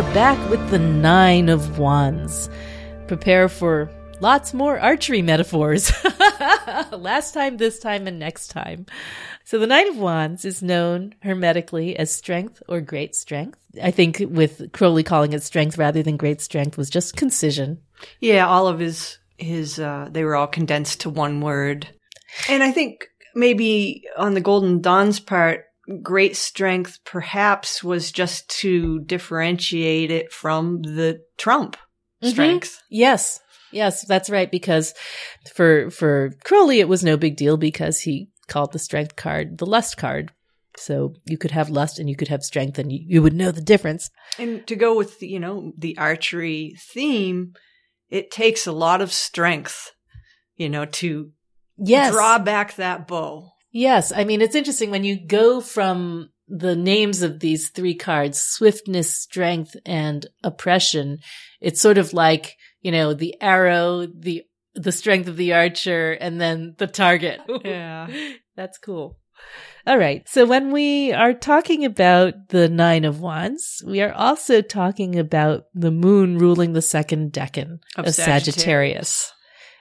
Are back with the Nine of Wands. Prepare for lots more archery metaphors. Last time, this time, and next time. So the Nine of Wands is known hermetically as strength or great strength. I think with Crowley calling it strength rather than great strength was just concision. Yeah, all of his his uh they were all condensed to one word. And I think maybe on the Golden Dawn's part, great strength perhaps was just to differentiate it from the Trump Mhm. strength. Yes. Yes, that's right. Because for, for Crowley, it was no big deal because he called the strength card the lust card. So you could have lust and you could have strength and you, you would know the difference. And to go with, you know, the archery theme, it takes a lot of strength, you know, to Yes. draw back that bow. Yes. I mean, it's interesting when you go from the names of these three cards, swiftness, strength, and oppression. It's sort of like, you know, the arrow, the, the strength of the archer, and then the target. Yeah. That's cool. All right. So when we are talking about the nine of wands, we are also talking about the moon ruling the second decan of, Of Sagittarius, Sagittarius.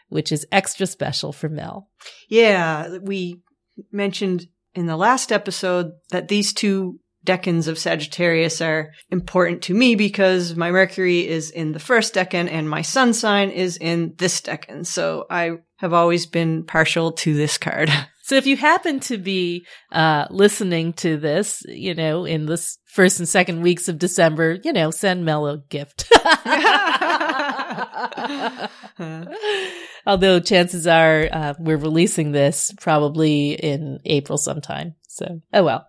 which is extra special for Mel. Yeah, we mentioned in the last episode that these two decans of Sagittarius are important to me because my Mercury is in the first decan and my sun sign is in this decan. So I have always been partial to this card. So if you happen to be uh, listening to this, you know, in the first and second weeks of December, you know, send Mel a gift. Although chances are uh, we're releasing this probably in April sometime. So, oh well.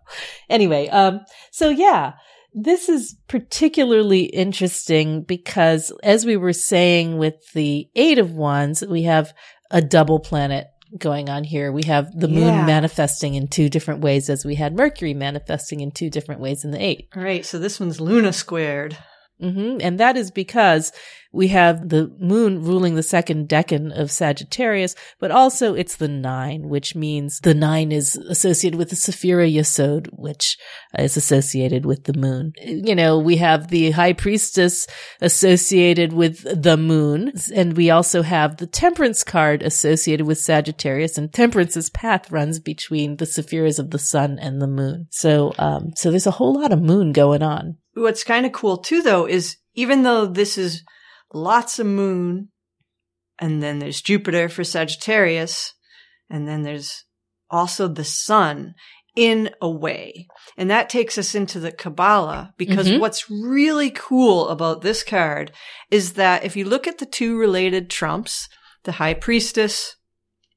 Anyway, um, so yeah, this is particularly interesting because as we were saying with the Eight of Wands, we have a double planet going on here. We have the moon Yeah. manifesting in two different ways as we had Mercury manifesting in two different ways in the eight. All right, so this one's Luna squared. hmm And that is because we have the moon ruling the second decan of Sagittarius, but also it's the nine, which means the nine is associated with the Sephira Yesod, which is associated with the moon. You know, we have the high priestess associated with the moon, and we also have the temperance card associated with Sagittarius, and temperance's path runs between the Sephiras of the sun and the moon. So, um, so there's a whole lot of moon going on. What's kind of cool too, though, is even though this is lots of moon, and then there's Jupiter for Sagittarius, and then there's also the sun in a way. And that takes us into the Kabbalah because Mhm. what's really cool about this card is that if you look at the two related trumps, the High Priestess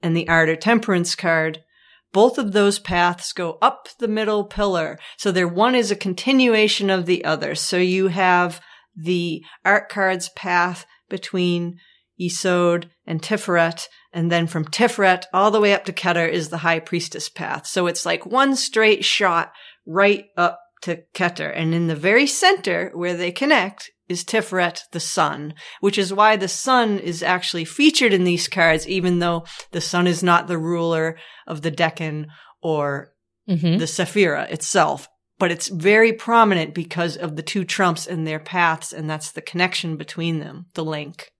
and the Art or Temperance card, both of those paths go up the middle pillar. So there one is a continuation of the other. So you have the art card's path between Yesod and Tiferet. And then from Tiferet all the way up to Keter is the high priestess path. So it's like one straight shot right up to Keter. And in the very center where they connect is Tiferet, the sun, which is why the sun is actually featured in these cards, even though the sun is not the ruler of the decan or Mm-hmm. the Sephira itself. But it's very prominent because of the two trumps and their paths, and that's the connection between them, the link.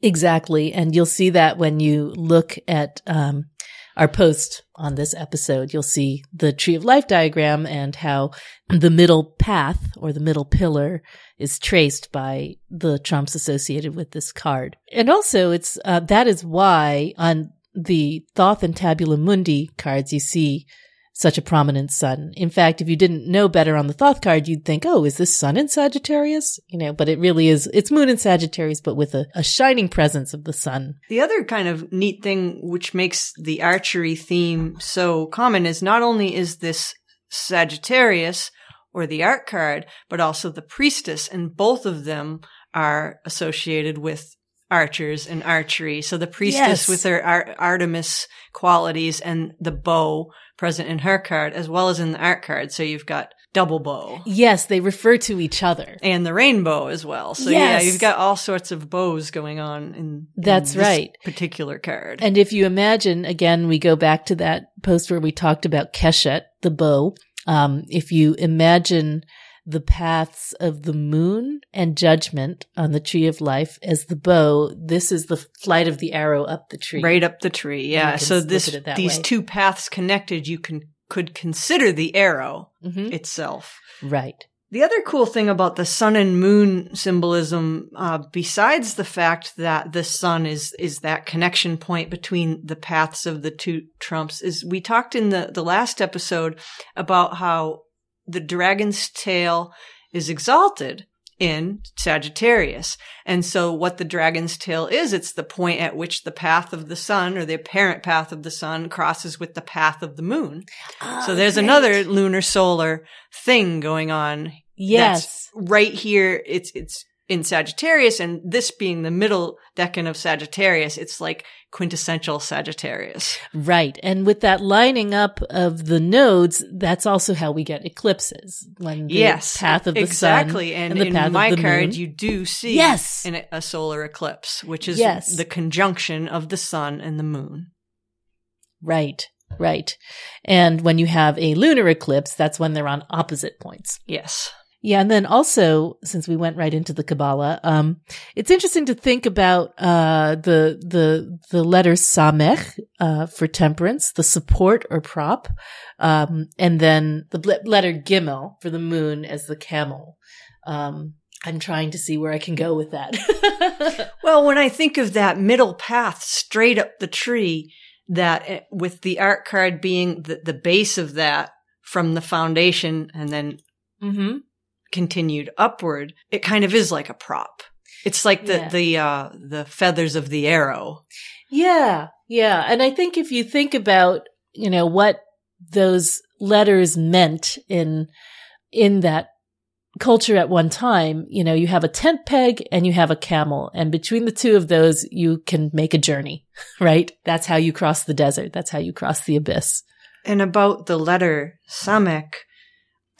Exactly. And you'll see that when you look at um, our post on this episode, you'll see the tree of life diagram and how the middle path or the middle pillar is traced by the trumps associated with this card. And also it's, uh, that is why on the Thoth and Tabula Mundi cards, you see such a prominent sun. In fact, if you didn't know better on the Thoth card, you'd think, oh, is this sun in Sagittarius? You know, but it really is, it's moon in Sagittarius, but with a, a shining presence of the sun. The other kind of neat thing which makes the archery theme so common is not only is this Sagittarius or the art card, but also the priestess, and both of them are associated with archers and archery. So the priestess Yes. with her Ar- Artemis qualities and the bow present in her card as well as in the art card. So you've got double bow. Yes, they refer to each other. And the rainbow as well. So Yes. yeah, you've got all sorts of bows going on in, in That's this right. particular card. And if you imagine, again, we go back to that post where we talked about Keshet, the bow. Um, if you imagine the paths of the moon and judgment on the tree of life as the bow. This is the flight of the arrow up the tree. Right up the tree. Yeah. So this at it that these way. two paths connected, you can could consider the arrow Mhm. itself. Right. The other cool thing about the sun and moon symbolism, uh, besides the fact that the sun is is that connection point between the paths of the two trumps, is we talked in the the last episode about how the dragon's tail is exalted in Sagittarius. And so what the dragon's tail is, it's the point at which the path of the sun or the apparent path of the sun crosses with the path of the moon. Ah, so there's another lunar solar thing going on Yes. that's right here. It's it's in Sagittarius, and this being the middle decan of Sagittarius, it's like quintessential Sagittarius. Right. And with that lining up of the nodes, that's also how we get eclipses. When the yes, path of the exactly. sun and, and the in path my of the card, moon. you do see Yes. in a, a solar eclipse, which is Yes. the conjunction of the sun and the moon. Right. Right. And when you have a lunar eclipse, that's when they're on opposite points. Yes. Yeah, and then also, since we went right into the Kabbalah, um, it's interesting to think about uh, the the the letter Samech uh, for temperance, the support or prop, um, and then the letter Gimel for the moon as the camel. Um, I'm trying to see where I can go with that. Well, when I think of that middle path straight up the tree, that eh, with the art card being the, the base of that from the foundation and then hmm continued upward, it kind of is like a prop. It's like the Yeah. the uh the feathers of the arrow. Yeah, yeah. And I think if you think about, you know, what those letters meant in, in that culture at one time, you know, you have a tent peg and you have a camel. And between the two of those, you can make a journey, right? That's how you cross the desert. That's how you cross the abyss. And about the letter Samek,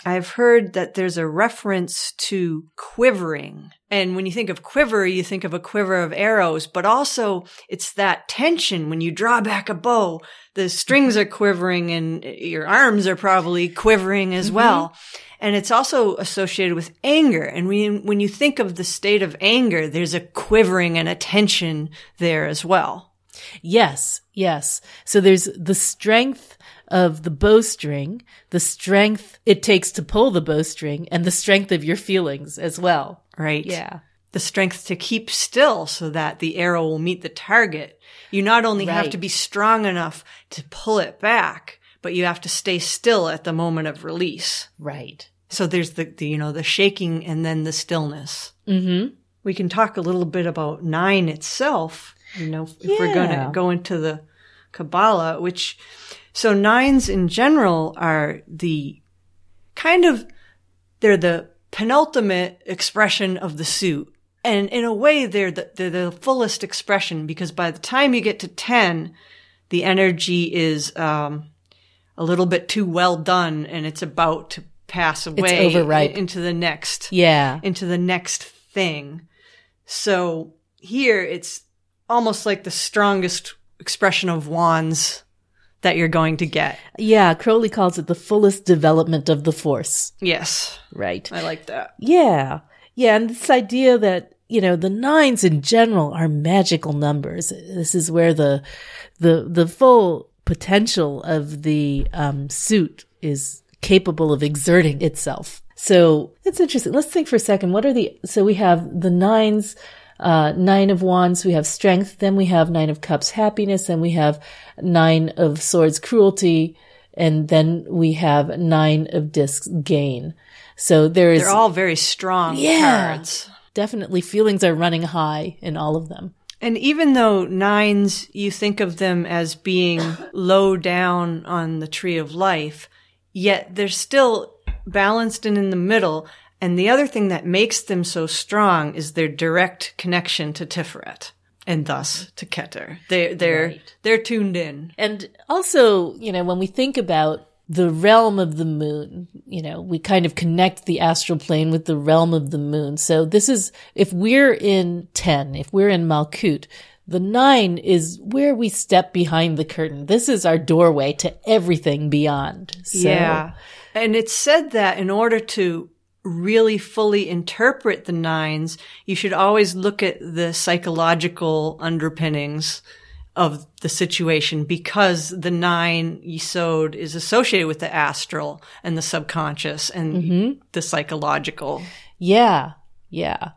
I've heard that there's a reference to quivering. And when you think of quiver, you think of a quiver of arrows, but also it's that tension when you draw back a bow. The strings are quivering and your arms are probably quivering as Mhm. well. And it's also associated with anger. And when, when you think of the state of anger, there's a quivering and a tension there as well. Yes, yes. So there's the strength of the bowstring, the strength it takes to pull the bowstring, and the strength of your feelings as well. Right? Yeah. the strength to keep still so that the arrow will meet the target. You not only have to be strong enough to pull it back, but you have to stay still at the moment of release. Right. So there's the, the you know, the shaking and then the stillness. Mm-hmm. We can talk a little bit about nine itself, you know, if we're going to go into the Kabbalah, which, so nines in general are the kind of, they're the penultimate expression of the suit. And in a way, they're the, they're the fullest expression because by the time you get to 10, the energy is, um, a little bit too well done and it's about to pass away overripe. into the next Yeah. into the next thing. So here it's almost like the strongest expression of wands that you're going to get. Yeah. Crowley calls it the fullest development of the force. Yes, Right. I like that. Yeah. Yeah. And this idea that, you know, the nines in general are magical numbers. This is where the, the, the full potential of the, um, suit is capable of exerting itself. So it's interesting. Let's think for a second. What are the, so we have the nines, uh, nine of wands, we have strength, then we have nine of cups, happiness, then we have nine of swords, cruelty, and then we have nine of discs, gain. So there is They're all very strong Yeah. cards. definitely feelings are running high in all of them. And even though nines, you think of them as being low down on the tree of life, yet they're still balanced and in the middle. And the other thing that makes them so strong is their direct connection to Tiferet and thus to Keter. They, they're, Right. they're tuned in. And also, you know, when we think about the realm of the moon, you know, we kind of connect the astral plane with the realm of the moon. So this is, if we're in 10, if we're in Malkut, the nine is where we step behind the curtain. This is our doorway to everything beyond. So, Yeah. And it's said that in order to really fully interpret the nines, you should always look at the psychological underpinnings of the situation because the nine Yesod is associated with the astral and the subconscious and Mm-hmm. the psychological. Yeah. Yeah.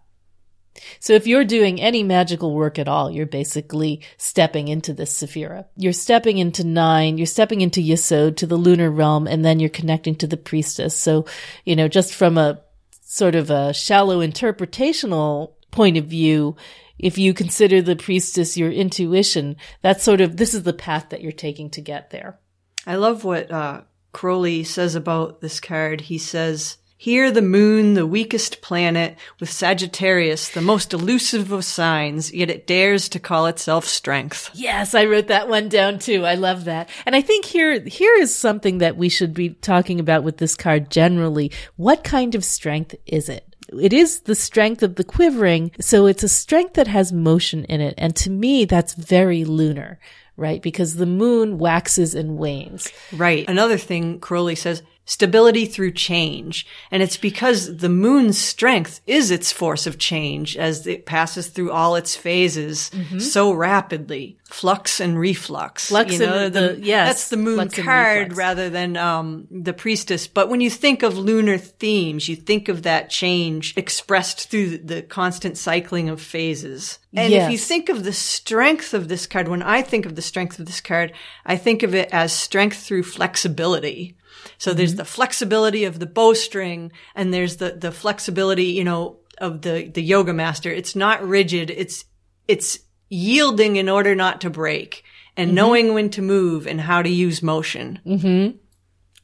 So if you're doing any magical work at all, you're basically stepping into this Sephira. You're stepping into nine, you're stepping into Yesod to the lunar realm, and then you're connecting to the priestess. So, you know, just from a sort of a shallow interpretational point of view, if you consider the priestess your intuition, that's sort of, this is the path that you're taking to get there. I love what uh, Crowley says about this card. He says, Here the moon, the weakest planet, with Sagittarius, the most elusive of signs, yet it dares to call itself strength. Yes, I wrote that one down too. I love that. And I think here, here is something that we should be talking about with this card generally. What kind of strength is it? It is the strength of the quivering. So it's a strength that has motion in it. And to me, that's very lunar, right? Because the moon waxes and wanes. Right. Another thing Crowley says, stability through change. And it's because the moon's strength is its force of change as it passes through all its phases so rapidly. Flux and reflux. Flux you know, and the- yes, That's the moon flux card rather than um, the priestess. But when you think of lunar themes, you think of that change expressed through the, the constant cycling of phases. And if you think of the strength of this card, when I think of the strength of this card, I think of it as strength through flexibility. So there's mm-hmm. the flexibility of the bowstring and there's the, the flexibility, you know, of the, the yoga master. It's not rigid. It's, it's yielding in order not to break and mm-hmm. knowing when to move and how to use motion. Mm-hmm.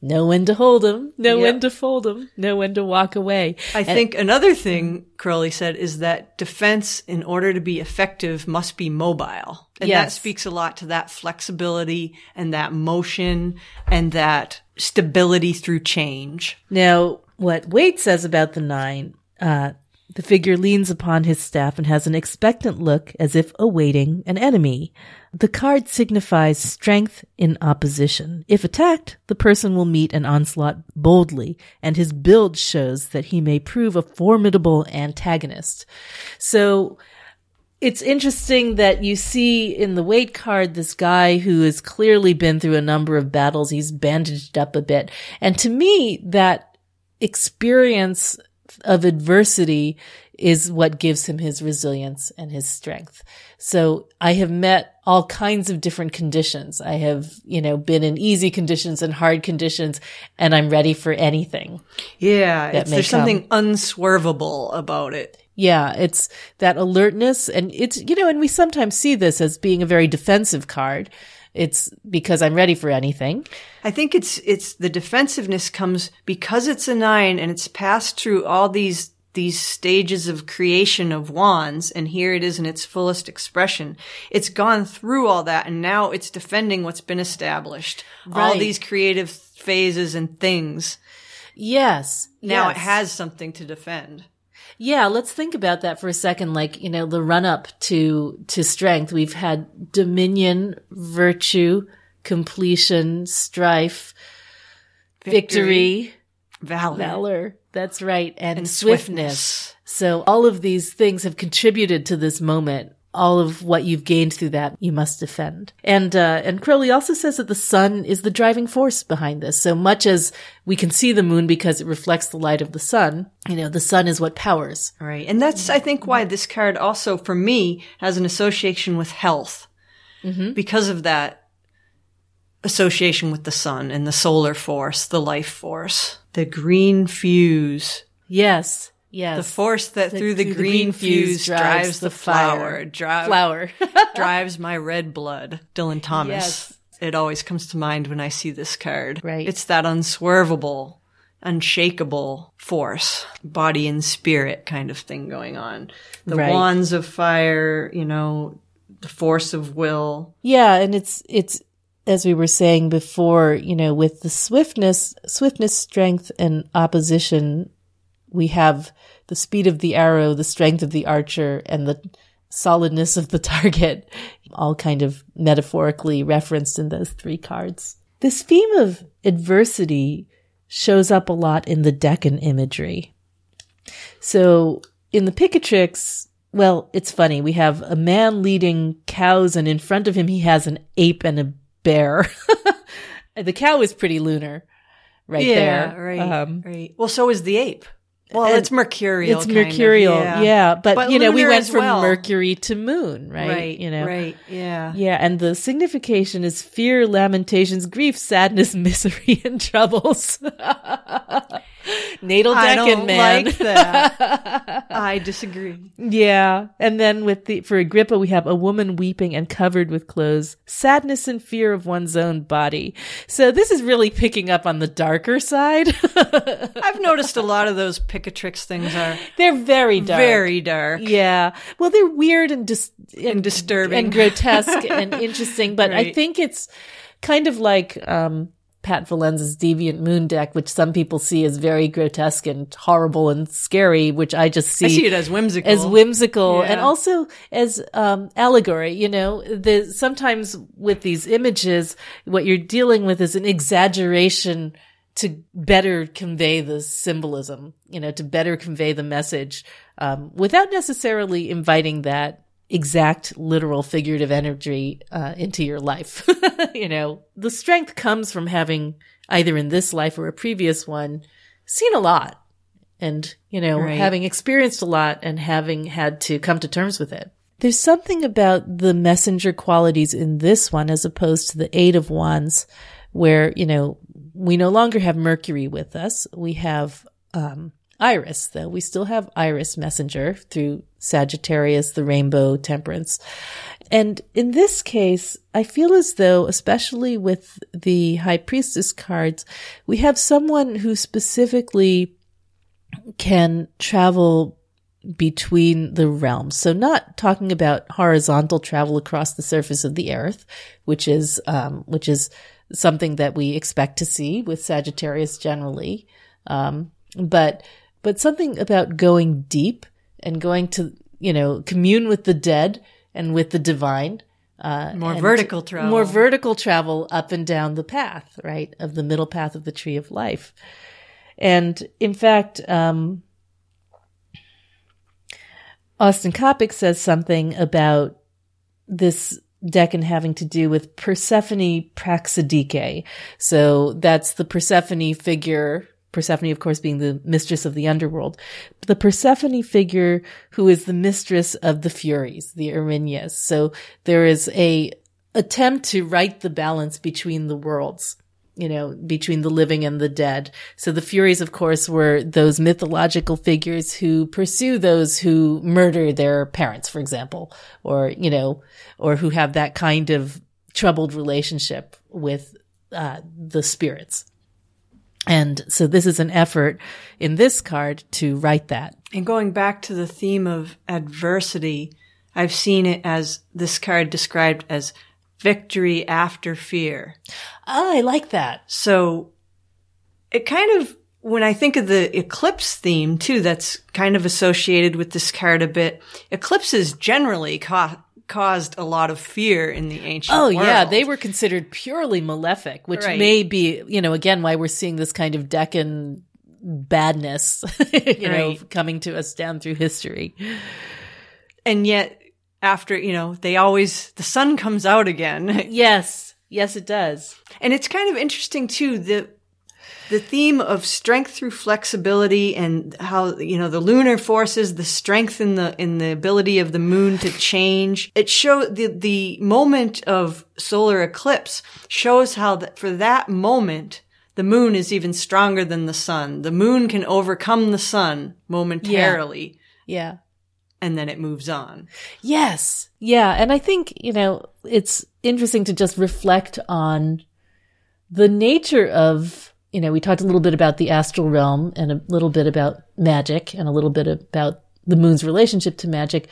Know when to hold them, know Yep. when to fold them, know when to walk away. I think another thing Crowley said is that defense, in order to be effective, must be mobile. And that speaks a lot to that flexibility and that motion and that stability through change. Now, what Waite says about the nine, uh, the figure leans upon his staff and has an expectant look as if awaiting an enemy. The card signifies strength in opposition. If attacked, the person will meet an onslaught boldly, and his build shows that he may prove a formidable antagonist. So, it's interesting that you see in the Waite card this guy who has clearly been through a number of battles. He's bandaged up a bit. And to me, that experience of adversity is what gives him his resilience and his strength. So I have met all kinds of different conditions. I have, you know, been in easy conditions and hard conditions and I'm ready for anything. Yeah, That it's, may there's something unswervable about it. Yeah, it's that alertness and it's, you know, and we sometimes see this as being a very defensive card. It's because I'm ready for anything. I think it's it's the defensiveness comes because it's a nine and it's passed through all these these stages of creation of wands and here it is in its fullest expression. It's gone through all that and now it's defending what's been established. All these creative phases and things. Yes. Now yes. it has something to defend. Yeah, let's think about that for a second. Like, you know, the run up to, to strength. We've had dominion, virtue, completion, strife, victory, Valor. valor. That's right. And, And swiftness. swiftness. So all of these things have contributed to this moment. All of what you've gained through that, you must defend. And, uh, and Crowley also says that the sun is the driving force behind this. So much as we can see the moon because it reflects the light of the sun, you know, the sun is what powers. Right. And that's, I think, why this card also, for me, has an association with health. Because of that association with the sun and the solar force, the life force. The green fuse. Yes. Yes. The force that through the, through green, fuse drives, the, flower. Dri- flower. drives my red blood. Dylan Thomas. Yes. It always comes to mind when I see this card. Right. It's that unswervable, unshakable force, body and spirit kind of thing going on. The Right. wands of fire, you know, the force of will. Yeah, and it's it's as we were saying before, you know, with the swiftness, swiftness, strength, and opposition, we have the speed of the arrow, the strength of the archer, and the solidness of the target, all kind of metaphorically referenced in those three cards. This theme of adversity shows up a lot in the decan imagery. So in the Picatrix, well, it's funny. We have a man leading cows and in front of him he has an ape and a bear. the cow is pretty lunar right yeah, there. right, Um, right. Well, so is the ape. Well, it's mercurial. it's kind of, mercurial. yeah. yeah. But, But you know, we went from well. Mercury to moon, right? Right. You know, Right. Yeah. Yeah, and the signification is fear, lamentations, grief, sadness, misery, and troubles. Natal I don't man. like that. I disagree. yeah, and then with the for Agrippa, we have a woman weeping and covered with clothes, sadness and fear of one's own body. So this is really picking up on the darker side. I've noticed a lot of those Picatrix things are They're very dark. very dark. Yeah. Well, they're weird and dis- and, disturbing. and grotesque and interesting, but I think it's kind of like um Pat Valenza's Deviant Moon deck, which some people see as very grotesque and horrible and scary, which I just see, I see it as whimsical. as whimsical Yeah. and also as um, allegory. You know, the sometimes with these images, what you're dealing with is an exaggeration to better convey the symbolism. You know, to better convey the message um, without necessarily inviting that exact literal figurative energy uh, into your life. you know, the strength comes from having either in this life or a previous one seen a lot and, you know, Right. having experienced a lot and having had to come to terms with it. There's something about the messenger qualities in this one as opposed to the eight of wands where, you know, we no longer have Mercury with us. We have, um, Iris, though. We still have Iris messenger through Sagittarius, the rainbow temperance. And in this case, I feel as though, especially with the high priestess cards, we have someone who specifically can travel between the realms. So not talking about horizontal travel across the surface of the earth, which is, um, which is something that we expect to see with Sagittarius generally. Um, but, but something about going deep and going to, you know, commune with the dead and with the divine. Uh, More vertical travel. More vertical travel up and down the path, right? Of the middle path of the tree of life. And in fact, um, Austin Coppock says something about this decan having to do with Persephone Praxidike. So that's the Persephone figure. Persephone, of course, being the mistress of the underworld. The Persephone figure who is the mistress of the Furies, the Erinyes. So there is a attempt to right the balance between the worlds you know, between the living and the dead. So the Furies, of course, were those mythological figures who pursue those who murder their parents, for example, or, you know, or who have that kind of troubled relationship with uh, the spirits. And so this is an effort in this card to write that. And going back to the theme of adversity, I've seen it as this card described as victory after fear. Oh, I like that. So it kind of, when I think of the eclipse theme too, that's kind of associated with this card a bit. Eclipses generally ca- caused a lot of fear in the ancient Oh yeah, they were considered purely malefic, which Right. may be, you know, again why we're seeing this kind of decan badness, you know, coming to us down through history. And yet, after, you know, they always, the sun comes out again. Yes, yes, it does. And it's kind of interesting too, the, the theme of strength through flexibility and how, you know, the lunar forces, the strength in the, in the ability of the moon to change. It show the, the moment of solar eclipse shows how that for that moment, the moon is even stronger than the sun. The moon can overcome the sun momentarily Yeah. and then it moves on. Yes. Yeah. And I think, you know, it's interesting to just reflect on the nature of, you know, we talked a little bit about the astral realm and a little bit about magic and a little bit about the moon's relationship to magic.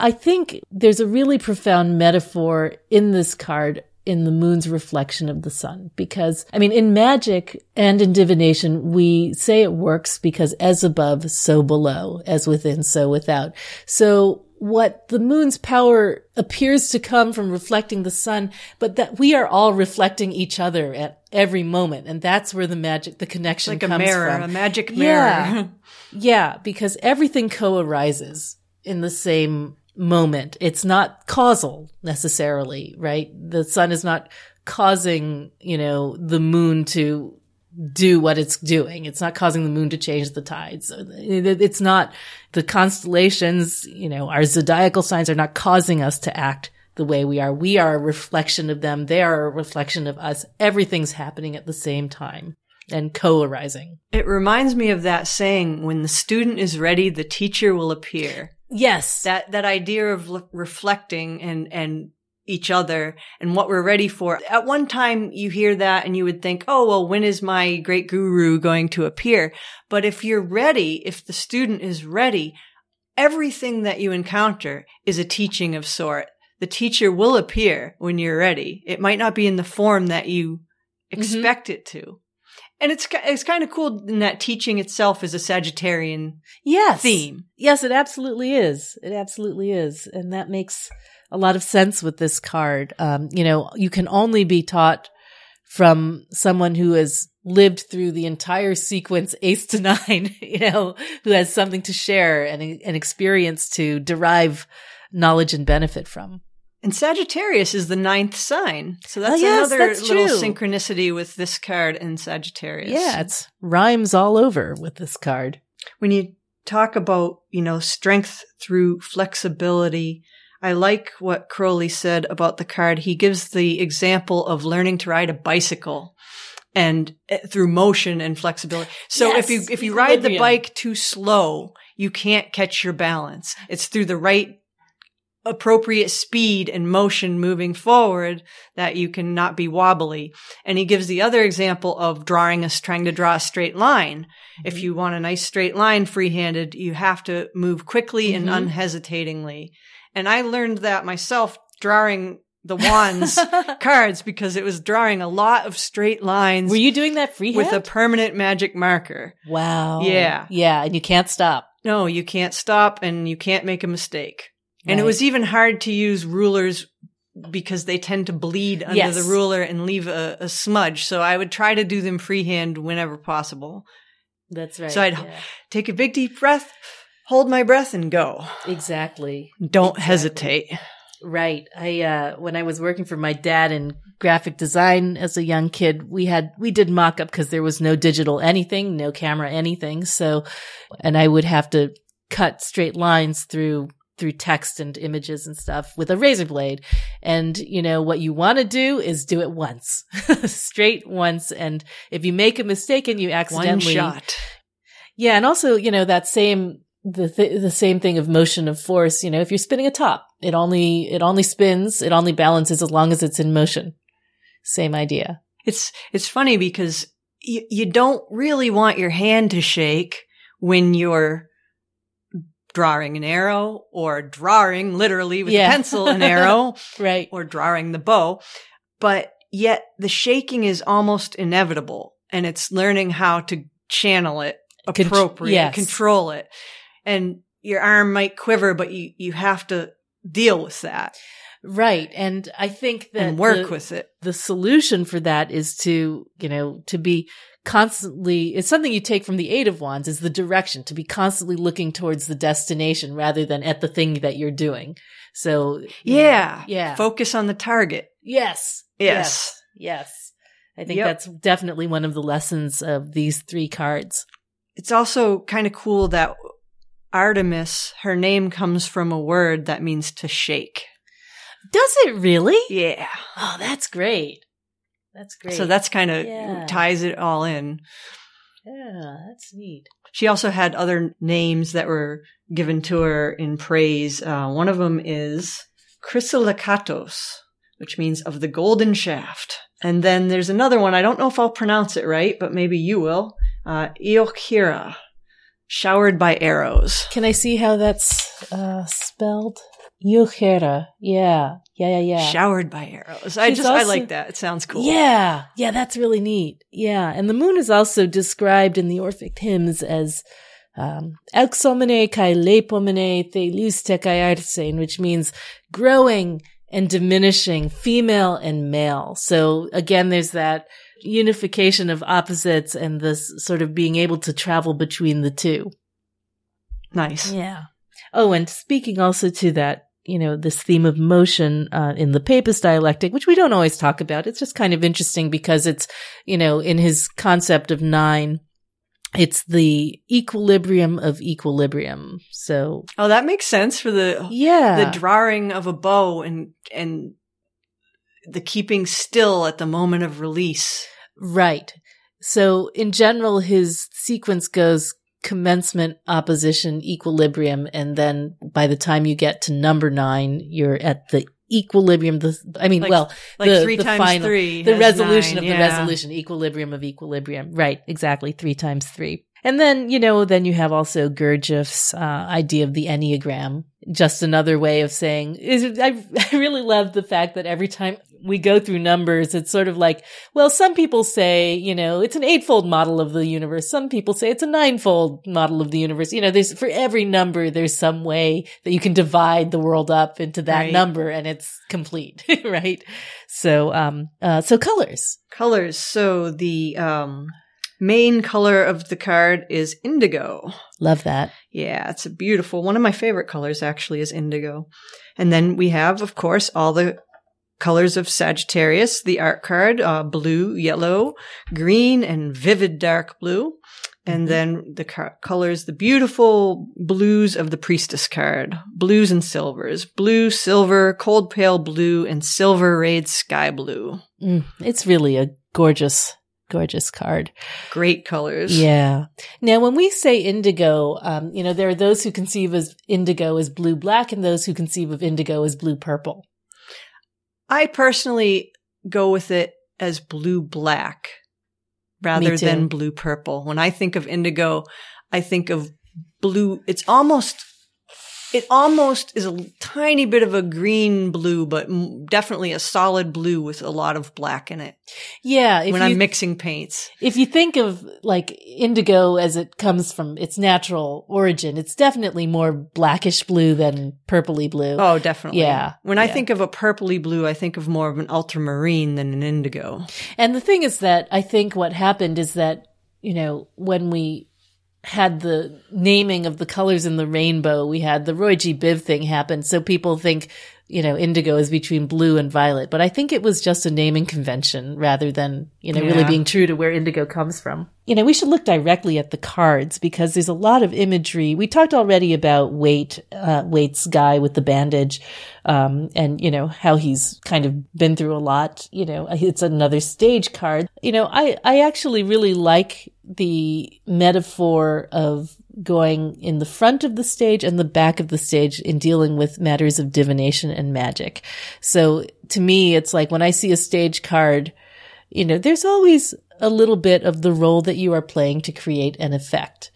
I think there's a really profound metaphor in this card in the moon's reflection of the sun. Because, I mean, in magic and in divination, we say it works because as above, so below, as within, so without. So what the moon's power appears to come from reflecting the sun, but that we are all reflecting each other at every moment. And that's where the magic, the connection like a mirror, from. a magic mirror. Yeah. yeah, because everything co-arises in the same moment. It's not causal necessarily, right? The sun is not causing, you know, the moon to do what it's doing. It's not causing the moon to change the tides. It's not the constellations, you know, our zodiacal signs are not causing us to act the way we are. We are a reflection of them. They are a reflection of us. Everything's happening at the same time and co-arising. It reminds me of that saying, when the student is ready, the teacher will appear. Yes. That, that idea of l- reflecting and, and each other and what we're ready for. At one time, you hear that and you would think, oh, well, when is my great guru going to appear? But if you're ready, if the student is ready, everything that you encounter is a teaching of sort. The teacher will appear when you're ready. It might not be in the form that you mm-hmm. expect it to. And it's it's kind of cool in that teaching itself is a Sagittarian yes. theme. Yes, it absolutely is. It absolutely is. And that makes a lot of sense with this card. Um, you know, you can only be taught from someone who has lived through the entire sequence ace to nine, you know, who has something to share and an experience to derive knowledge and benefit from. And Sagittarius is the ninth sign. So that's Oh, yes, another that's little synchronicity with this card and Sagittarius. Yeah, it's rhymes all over with this card. when you talk about, you know, strength through flexibility, I like what Crowley said about the card. He gives the example of learning to ride a bicycle and uh, through motion and flexibility. So Yes, if you, if you ride the bike too slow, you can't catch your balance. It's through the right appropriate speed and motion moving forward that you can not be wobbly. And he gives the other example of drawing us, trying to draw a straight line. If you want a nice straight line free-handed, you have to move quickly and Mhm. unhesitatingly. And I learned that myself drawing the wands cards because it was drawing a lot of straight lines Were you doing that freehand? with a permanent magic marker. wow. Yeah. Yeah. And you can't stop. No, you can't stop and you can't make a mistake. And it was even hard to use rulers because they tend to bleed under Yes. the ruler and leave a, a smudge. So I would try to do them freehand whenever possible. That's right. So I'd- yeah. Take a big deep breath, hold my breath and go. Exactly. Don't Exactly. hesitate. Right. I uh when I was working for my dad in graphic design as a young kid, we had we did mock up because there was no digital anything, no camera anything. So and I would have to cut straight lines through through text and images and stuff with a razor blade. And you know what you want to do is do it once. straight once and if you make a mistake and you accidentally One accidentally shot. Yeah, and also, you know, that same the th- the same thing of motion of force, you know, if you're spinning a top, it only it only spins, it only balances as long as it's in motion. Same idea. It's, it's funny because you, you don't really want your hand to shake when you're drawing an arrow or drawing literally with Yeah. a pencil an arrow. Right. or drawing the bow, but yet the shaking is almost inevitable and it's learning how to channel it Con- appropriate, yes. control it. And your arm might quiver, but you, you have to deal with that Right. And I think that and work the, with it. the solution for that is to, you know, to be constantly it's something you take from the eight of wands is the direction to be constantly looking towards the destination rather than at the thing that you're doing so Yeah. yeah Focus on the target. Yes. Yes. Yes. Yes. I think Yep. that's definitely one of the lessons of these three cards. It's also kind of cool that Artemis, her name comes from a word that means to shake. Does it really? Yeah. Oh, that's great. That's great. So that's kind of Yeah. ties it all in. yeah, that's neat. She also had other names that were given to her in praise. Uh, one of them is Chrysolakatos, which means of the golden shaft. And then there's another one. I don't know if I'll pronounce it right, but maybe you will. Uh, showered by arrows. Can I see how that's uh, spelled? Yuhera. Yeah. Yeah, yeah, yeah. Showered by arrows. I She's just, I like that. It sounds cool. Yeah, yeah, that's really neat. Yeah, and the moon is also described in the Orphic hymns as um, auxomene kai lepomene theluste kai arsein, which means growing and diminishing, female and male. So again, there's that unification of opposites and this sort of being able to travel between the two. Nice. Yeah. Oh, and speaking also to that, you know, this theme of motion uh, in the Papus dialectic, which we don't always talk about. It's just kind of interesting because it's, you know, in his concept of nine, it's the equilibrium of equilibrium. So, Oh, that makes sense for the yeah. the drawing of a bow and and the keeping still at the moment of release. Right. So in general, his sequence goes commencement, opposition, equilibrium. And then by the time you get to number nine, you're at the equilibrium. The, I mean, Like- well, Like the, three the times final, three. the resolution nine, of the resolution, equilibrium of equilibrium. Right. Exactly. Three times three. And then, you know, then you have also Gurdjieff's uh, idea of the Enneagram. Just another way of saying, is, I, I really love the fact that every time we go through numbers, it's sort of like, well, some people say, you know, it's an eightfold model of the universe. Some people say it's a ninefold model of the universe. You know, there's, for every number, there's some way that you can divide the world up into that Right. number and it's complete, right? So, um, uh, so colors. Colors. So the um, main color of the card is indigo. Love that. Yeah, it's a beautiful. One of my favorite colors actually is indigo. And then we have, of course, all the colors of Sagittarius, the art card, uh, blue, yellow, green, and vivid dark blue. And Mhm. then the car- colors, the beautiful blues of the priestess card, blues and silvers, blue, silver, cold pale blue, and silver rayed sky blue. Mm, it's really a gorgeous, gorgeous card. Great colors. Yeah. Now, when we say indigo, um, you know, there are those who conceive as indigo as blue black and those who conceive of indigo as blue purple. I personally go with it as blue black rather than blue purple. When I think of indigo, I think of blue. It's almost, it almost is a tiny bit of a green blue, but m- definitely a solid blue with a lot of black in it Yeah. If when you, I'm mixing paints. if you think of like indigo as it comes from its natural origin, it's definitely more blackish blue than purpley blue. Oh, definitely. Yeah, When I think of a purpley blue, I think of more of an ultramarine than an indigo. And the thing is that I think what happened is that, you know, when we had the naming of the colors in the rainbow, we had the Roy G. Biv thing happen. So people think, you know, indigo is between blue and violet. But I think it was just a naming convention rather than, you know, really being true to where indigo comes from. You know, we should look directly at the cards because there's a lot of imagery. We talked already about Waite, uh, Waite's guy with the bandage, um, and, you know, how he's kind of been through a lot. You know, it's another stage card. You know, I, I actually really like the metaphor of going in the front of the stage and the back of the stage in dealing with matters of divination and magic. So to me, it's like when I see a stage card, you know, there's always a little bit of the role that you are playing to create an effect.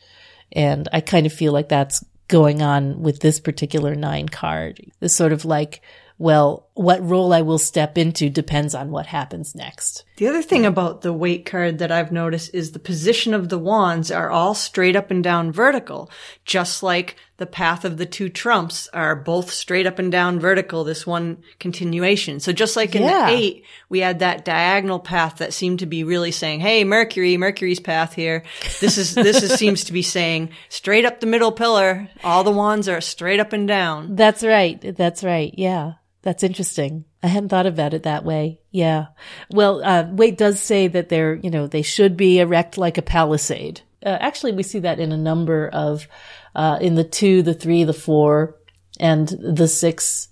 And I kind of feel like that's going on with this particular nine card. This sort of like, well, what role I will step into depends on what happens next. The other thing about the Waite card that I've noticed is the position of the wands are all straight up and down vertical, just like the path of the two trumps are both straight up and down vertical, this one continuation. So just like in Yeah. the eight, we had that diagonal path that seemed to be really saying, Hey, Mercury, Mercury's path here. This is, this is, seems to be saying straight up the middle pillar. All the wands are straight up and down. That's right. That's right. Yeah. That's interesting. I hadn't thought about it that way. Yeah. Well, uh, Waite does say that they're, you know, they should be erect like a palisade. Uh, actually, we see that in a number of, uh, in the two, the three, the four, and the six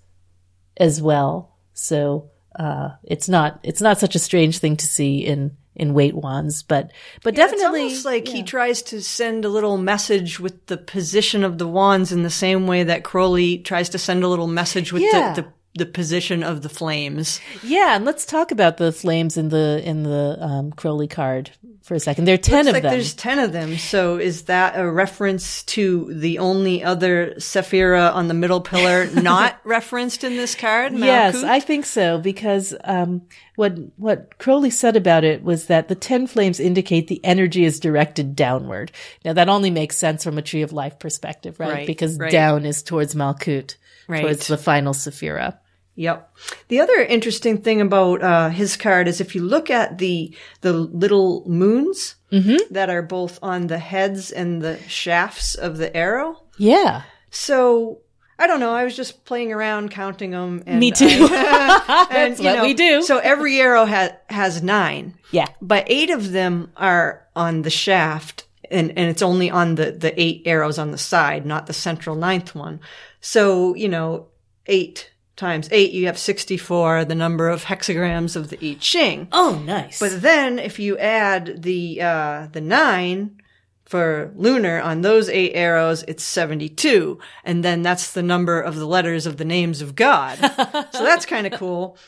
as well. So, uh, it's not, it's not such a strange thing to see in, in Waite wands, but, but definitely. It's almost like he tries to send a little message with the position of the wands in the same way that Crowley tries to send a little message with Yeah. the, the the position of the flames. Yeah, and let's talk about the flames in the in the um, Crowley card for a second. There are 10 Looks of like them. there's 10 of them. So is that a reference to the only other Sephira on the middle pillar not referenced in this card? Yes, I think so because um, what what Crowley said about it was that the ten flames indicate the energy is directed downward. Now that only makes sense from a tree of life perspective, right? Right, because right. down is towards Malkut, Right. towards the final Sephira. Yep. The other interesting thing about uh, his card is if you look at the the little moons Mm-hmm. that are both on the heads and the shafts of the arrow. Yeah, So I don't know. I was just playing around counting them. And Me too. I- and, That's you what we do. So every arrow has has nine. yeah. but eight of them are on the shaft and, and it's only on the, the eight arrows on the side, not the central ninth one. So, you know, eight times eight, you have 64, the number of hexagrams of the I Ching. Oh, nice. But then if you add the, uh, the nine for lunar on those eight arrows, it's 72. And then that's the number of the letters of the names of God. so that's kind of cool.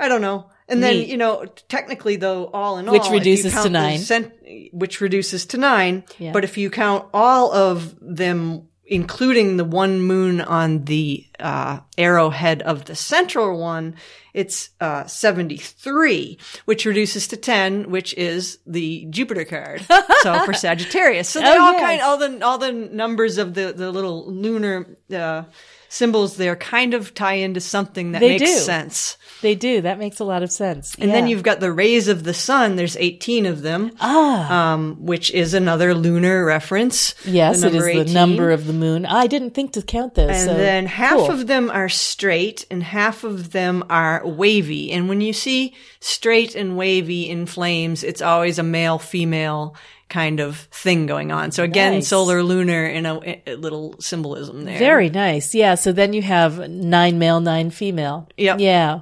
I don't know. And then, Neat. you know, technically though, all in Which all, you reduces to nine. cent- which reduces to nine. Yeah. But if you count all of them, including the one moon on the, uh, arrowhead of the central one, it's, uh, 73, which reduces to 10, which is the Jupiter card. so for Sagittarius. So they Oh, all yes. kind, all the, all the numbers of the, the little lunar, uh, symbols there kind of tie into something that They makes do. sense. they do. That makes a lot of sense. And then you've got the rays of the sun. There's 18 of them, ah, um, which is another lunar reference. yes, the it is number the number of the moon. I didn't think to count those. And so then half cool. of them are straight and half of them are wavy. And when you see straight and wavy in flames, it's always a male female kind of thing going on. So again, Nice. solar lunar in a, a little symbolism there. Very nice. Yeah. So then you have nine male, nine female. Yep. Yeah.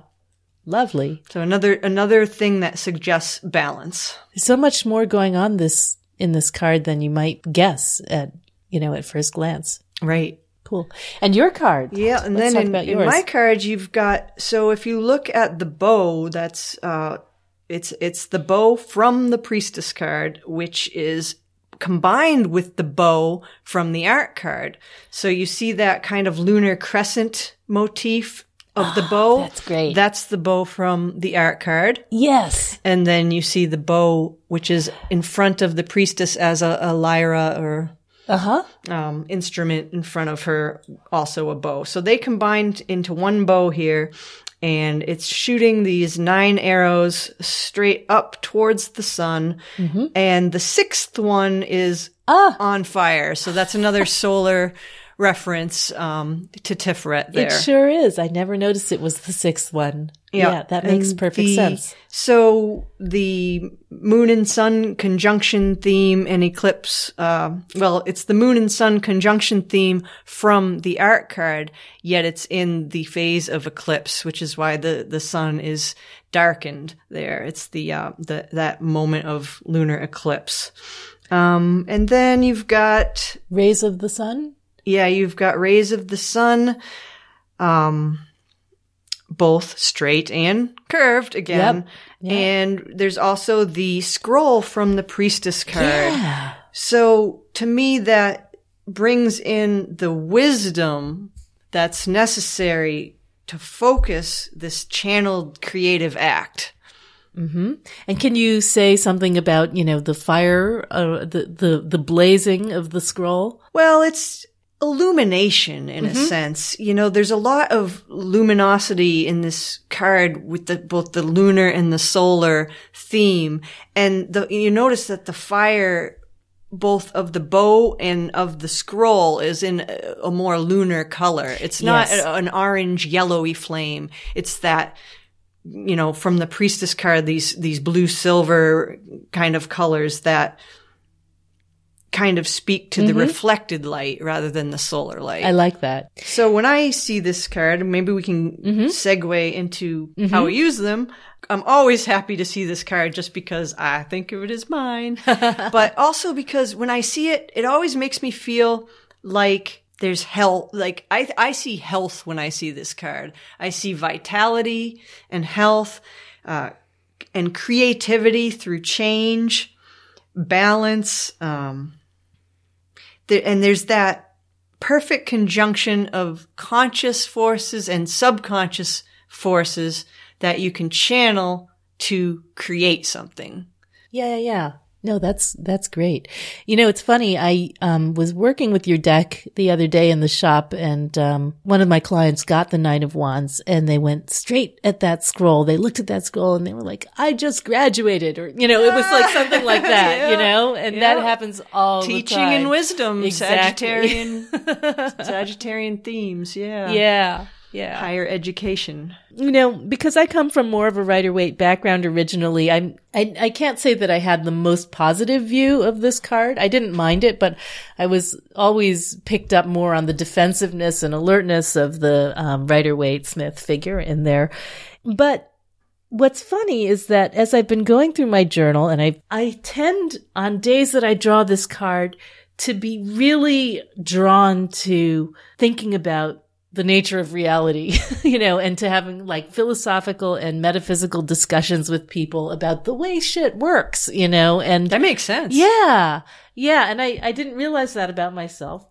Lovely. So another, another thing that suggests balance. There's so much more going on this in this card than you might guess at you know at first glance. Right. Cool. And your card. Yeah, and Let's then in, in my cards, you've got so if you look at the bow, that's uh, it's it's the bow from the priestess card, which is combined with the bow from the art card. So you see that kind of lunar crescent motif of the bow. Ah, that's great. That's the bow from the art card. Yes. And then you see the bow, which is in front of the priestess as a, a lyra or Uh huh. um, instrument in front of her, also a bow. So they combined into one bow here, and it's shooting these nine arrows straight up towards the sun. And the sixth one is Ah. on fire. So that's another solar reference um, to Tiferet there. It sure is. I never noticed it was the sixth one. Yeah, that makes and perfect the- sense. So the moon and sun conjunction theme and eclipse, uh, well, it's the moon and sun conjunction theme from the art card, yet it's in the phase of eclipse, which is why the, the sun is darkened there. It's the, uh, the, that moment of lunar eclipse. Um, and then you've got Rays of the sun. Yeah, you've got rays of the sun, um, both straight and curved again. Yep. And there's also the scroll from the priestess card. Yeah. So to me, that brings in the wisdom that's necessary to focus this channeled creative act. Mm-hmm. And can you say something about you know the fire, uh, the the the blazing of the scroll? Well, it's illumination in a mm-hmm. sense. You know, there's a lot of luminosity in this card with the, both the lunar and the solar theme. And the, you notice that the fire, both of the bow and of the scroll is in a, a more lunar color. It's not Yes. a- an orange yellowy flame. It's that, you know, from the priestess card, these, these blue silver kind of colors that kind of speak to the reflected light rather than the solar light. I like that. so when I see this card, maybe we can segue into how we use them. I'm always happy to see this card just because I think of it as mine, but also because when I see it, it always makes me feel like there's health. Like I, I see health when I see this card. I see vitality and health, uh, and creativity through change. balance. Um, and there's that perfect conjunction of conscious forces and subconscious forces that you can channel to create something. Yeah, yeah, yeah. No, that's that's great. You know, it's funny. I um, was working with your deck the other day in the shop, and um, one of my clients got the Nine of Wands, and they went straight at that scroll. They looked at that scroll, and they were like, "I just graduated," or you know, it was like something like that. yeah. You know, and yeah. that happens all teaching and wisdom, exactly. Sagittarian, Sagittarian themes. Yeah, yeah yeah. higher education. You know because i come from more of a rider Waite background originally i'm I, I can't say that i had the most positive view of this card. I didn't mind it but i was always picked up more on the defensiveness and alertness of the um, rider waite smith figure in there. But What's funny is that as I've been going through my journal and I, I tend on days that I draw this card to be really drawn to thinking about the nature of reality, you know, and to having like philosophical and metaphysical discussions with people about the way shit works, you know, and that makes sense. Yeah. Yeah. And I, I didn't realize that about myself.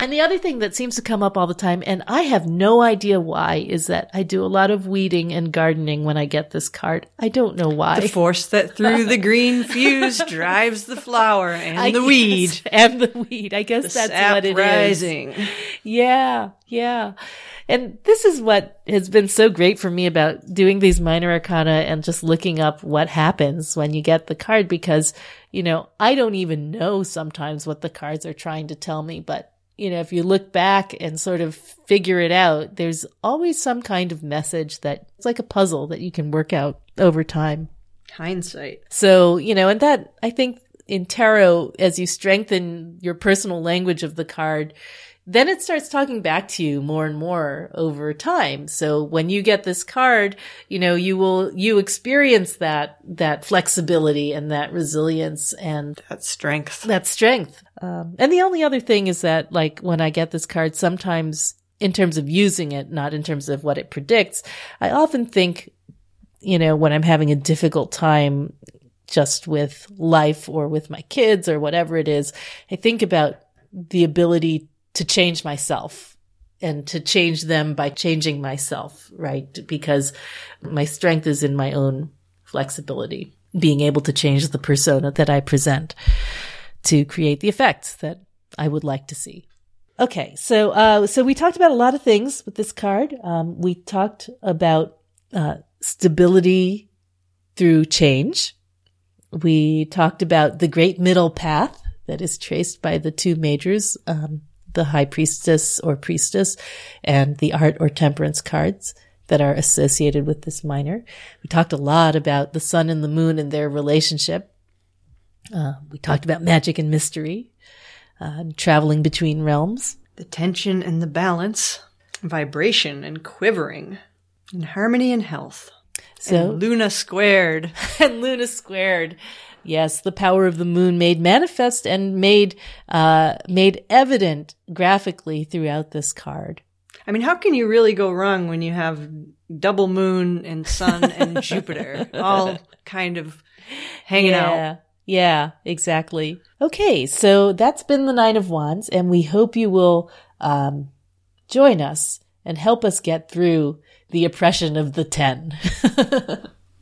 And the other thing that seems to come up all the time, and I have no idea why, is that I do a lot of weeding and gardening when I get this card. I don't know why. The force that through the green fuse drives the flower and I the weed. And the weed. I guess the that's what it rising. is. Yeah, yeah. And this is what has been so great for me about doing these minor arcana and just looking up what happens when you get the card because, you know, I don't even know sometimes what the cards are trying to tell me, but you know, if you look back and sort of figure it out, there's always some kind of message that it's like a puzzle that you can work out over time. Hindsight. So, you know, and that I think in tarot, as you strengthen your personal language of the card, then it starts talking back to you more and more over time. So when you get this card, you know, you will, you experience that, that flexibility and that resilience and that strength. That strength. Um, and the only other thing is that like when I get this card, sometimes in terms of using it, not in terms of what it predicts, I often think, you know, when I'm having a difficult time just with life or with my kids or whatever it is, I think about the ability to change myself and to change them by changing myself, right? Because my strength is in my own flexibility, being able to change the persona that I present to create the effects that I would like to see. Okay, so uh, so we talked about a lot of things with this card. Um, we talked about uh, stability through change. We talked about the great middle path that is traced by the two majors, um, the high priestess or priestess and the art or temperance cards that are associated with this minor. We talked a lot about the sun and the moon and their relationship. Uh, we talked about magic and mystery, uh, traveling between realms. The tension and the balance, vibration and quivering, and harmony and health. So and Luna squared. and Luna squared. Yes, the power of the moon made manifest and made uh, made evident graphically throughout this card. I mean, how can you really go wrong when you have double moon and sun and Jupiter all kind of hanging yeah. out? Yeah, exactly. Okay, so that's been the Nine of Wands, and we hope you will um, join us and help us get through the oppression of the Ten.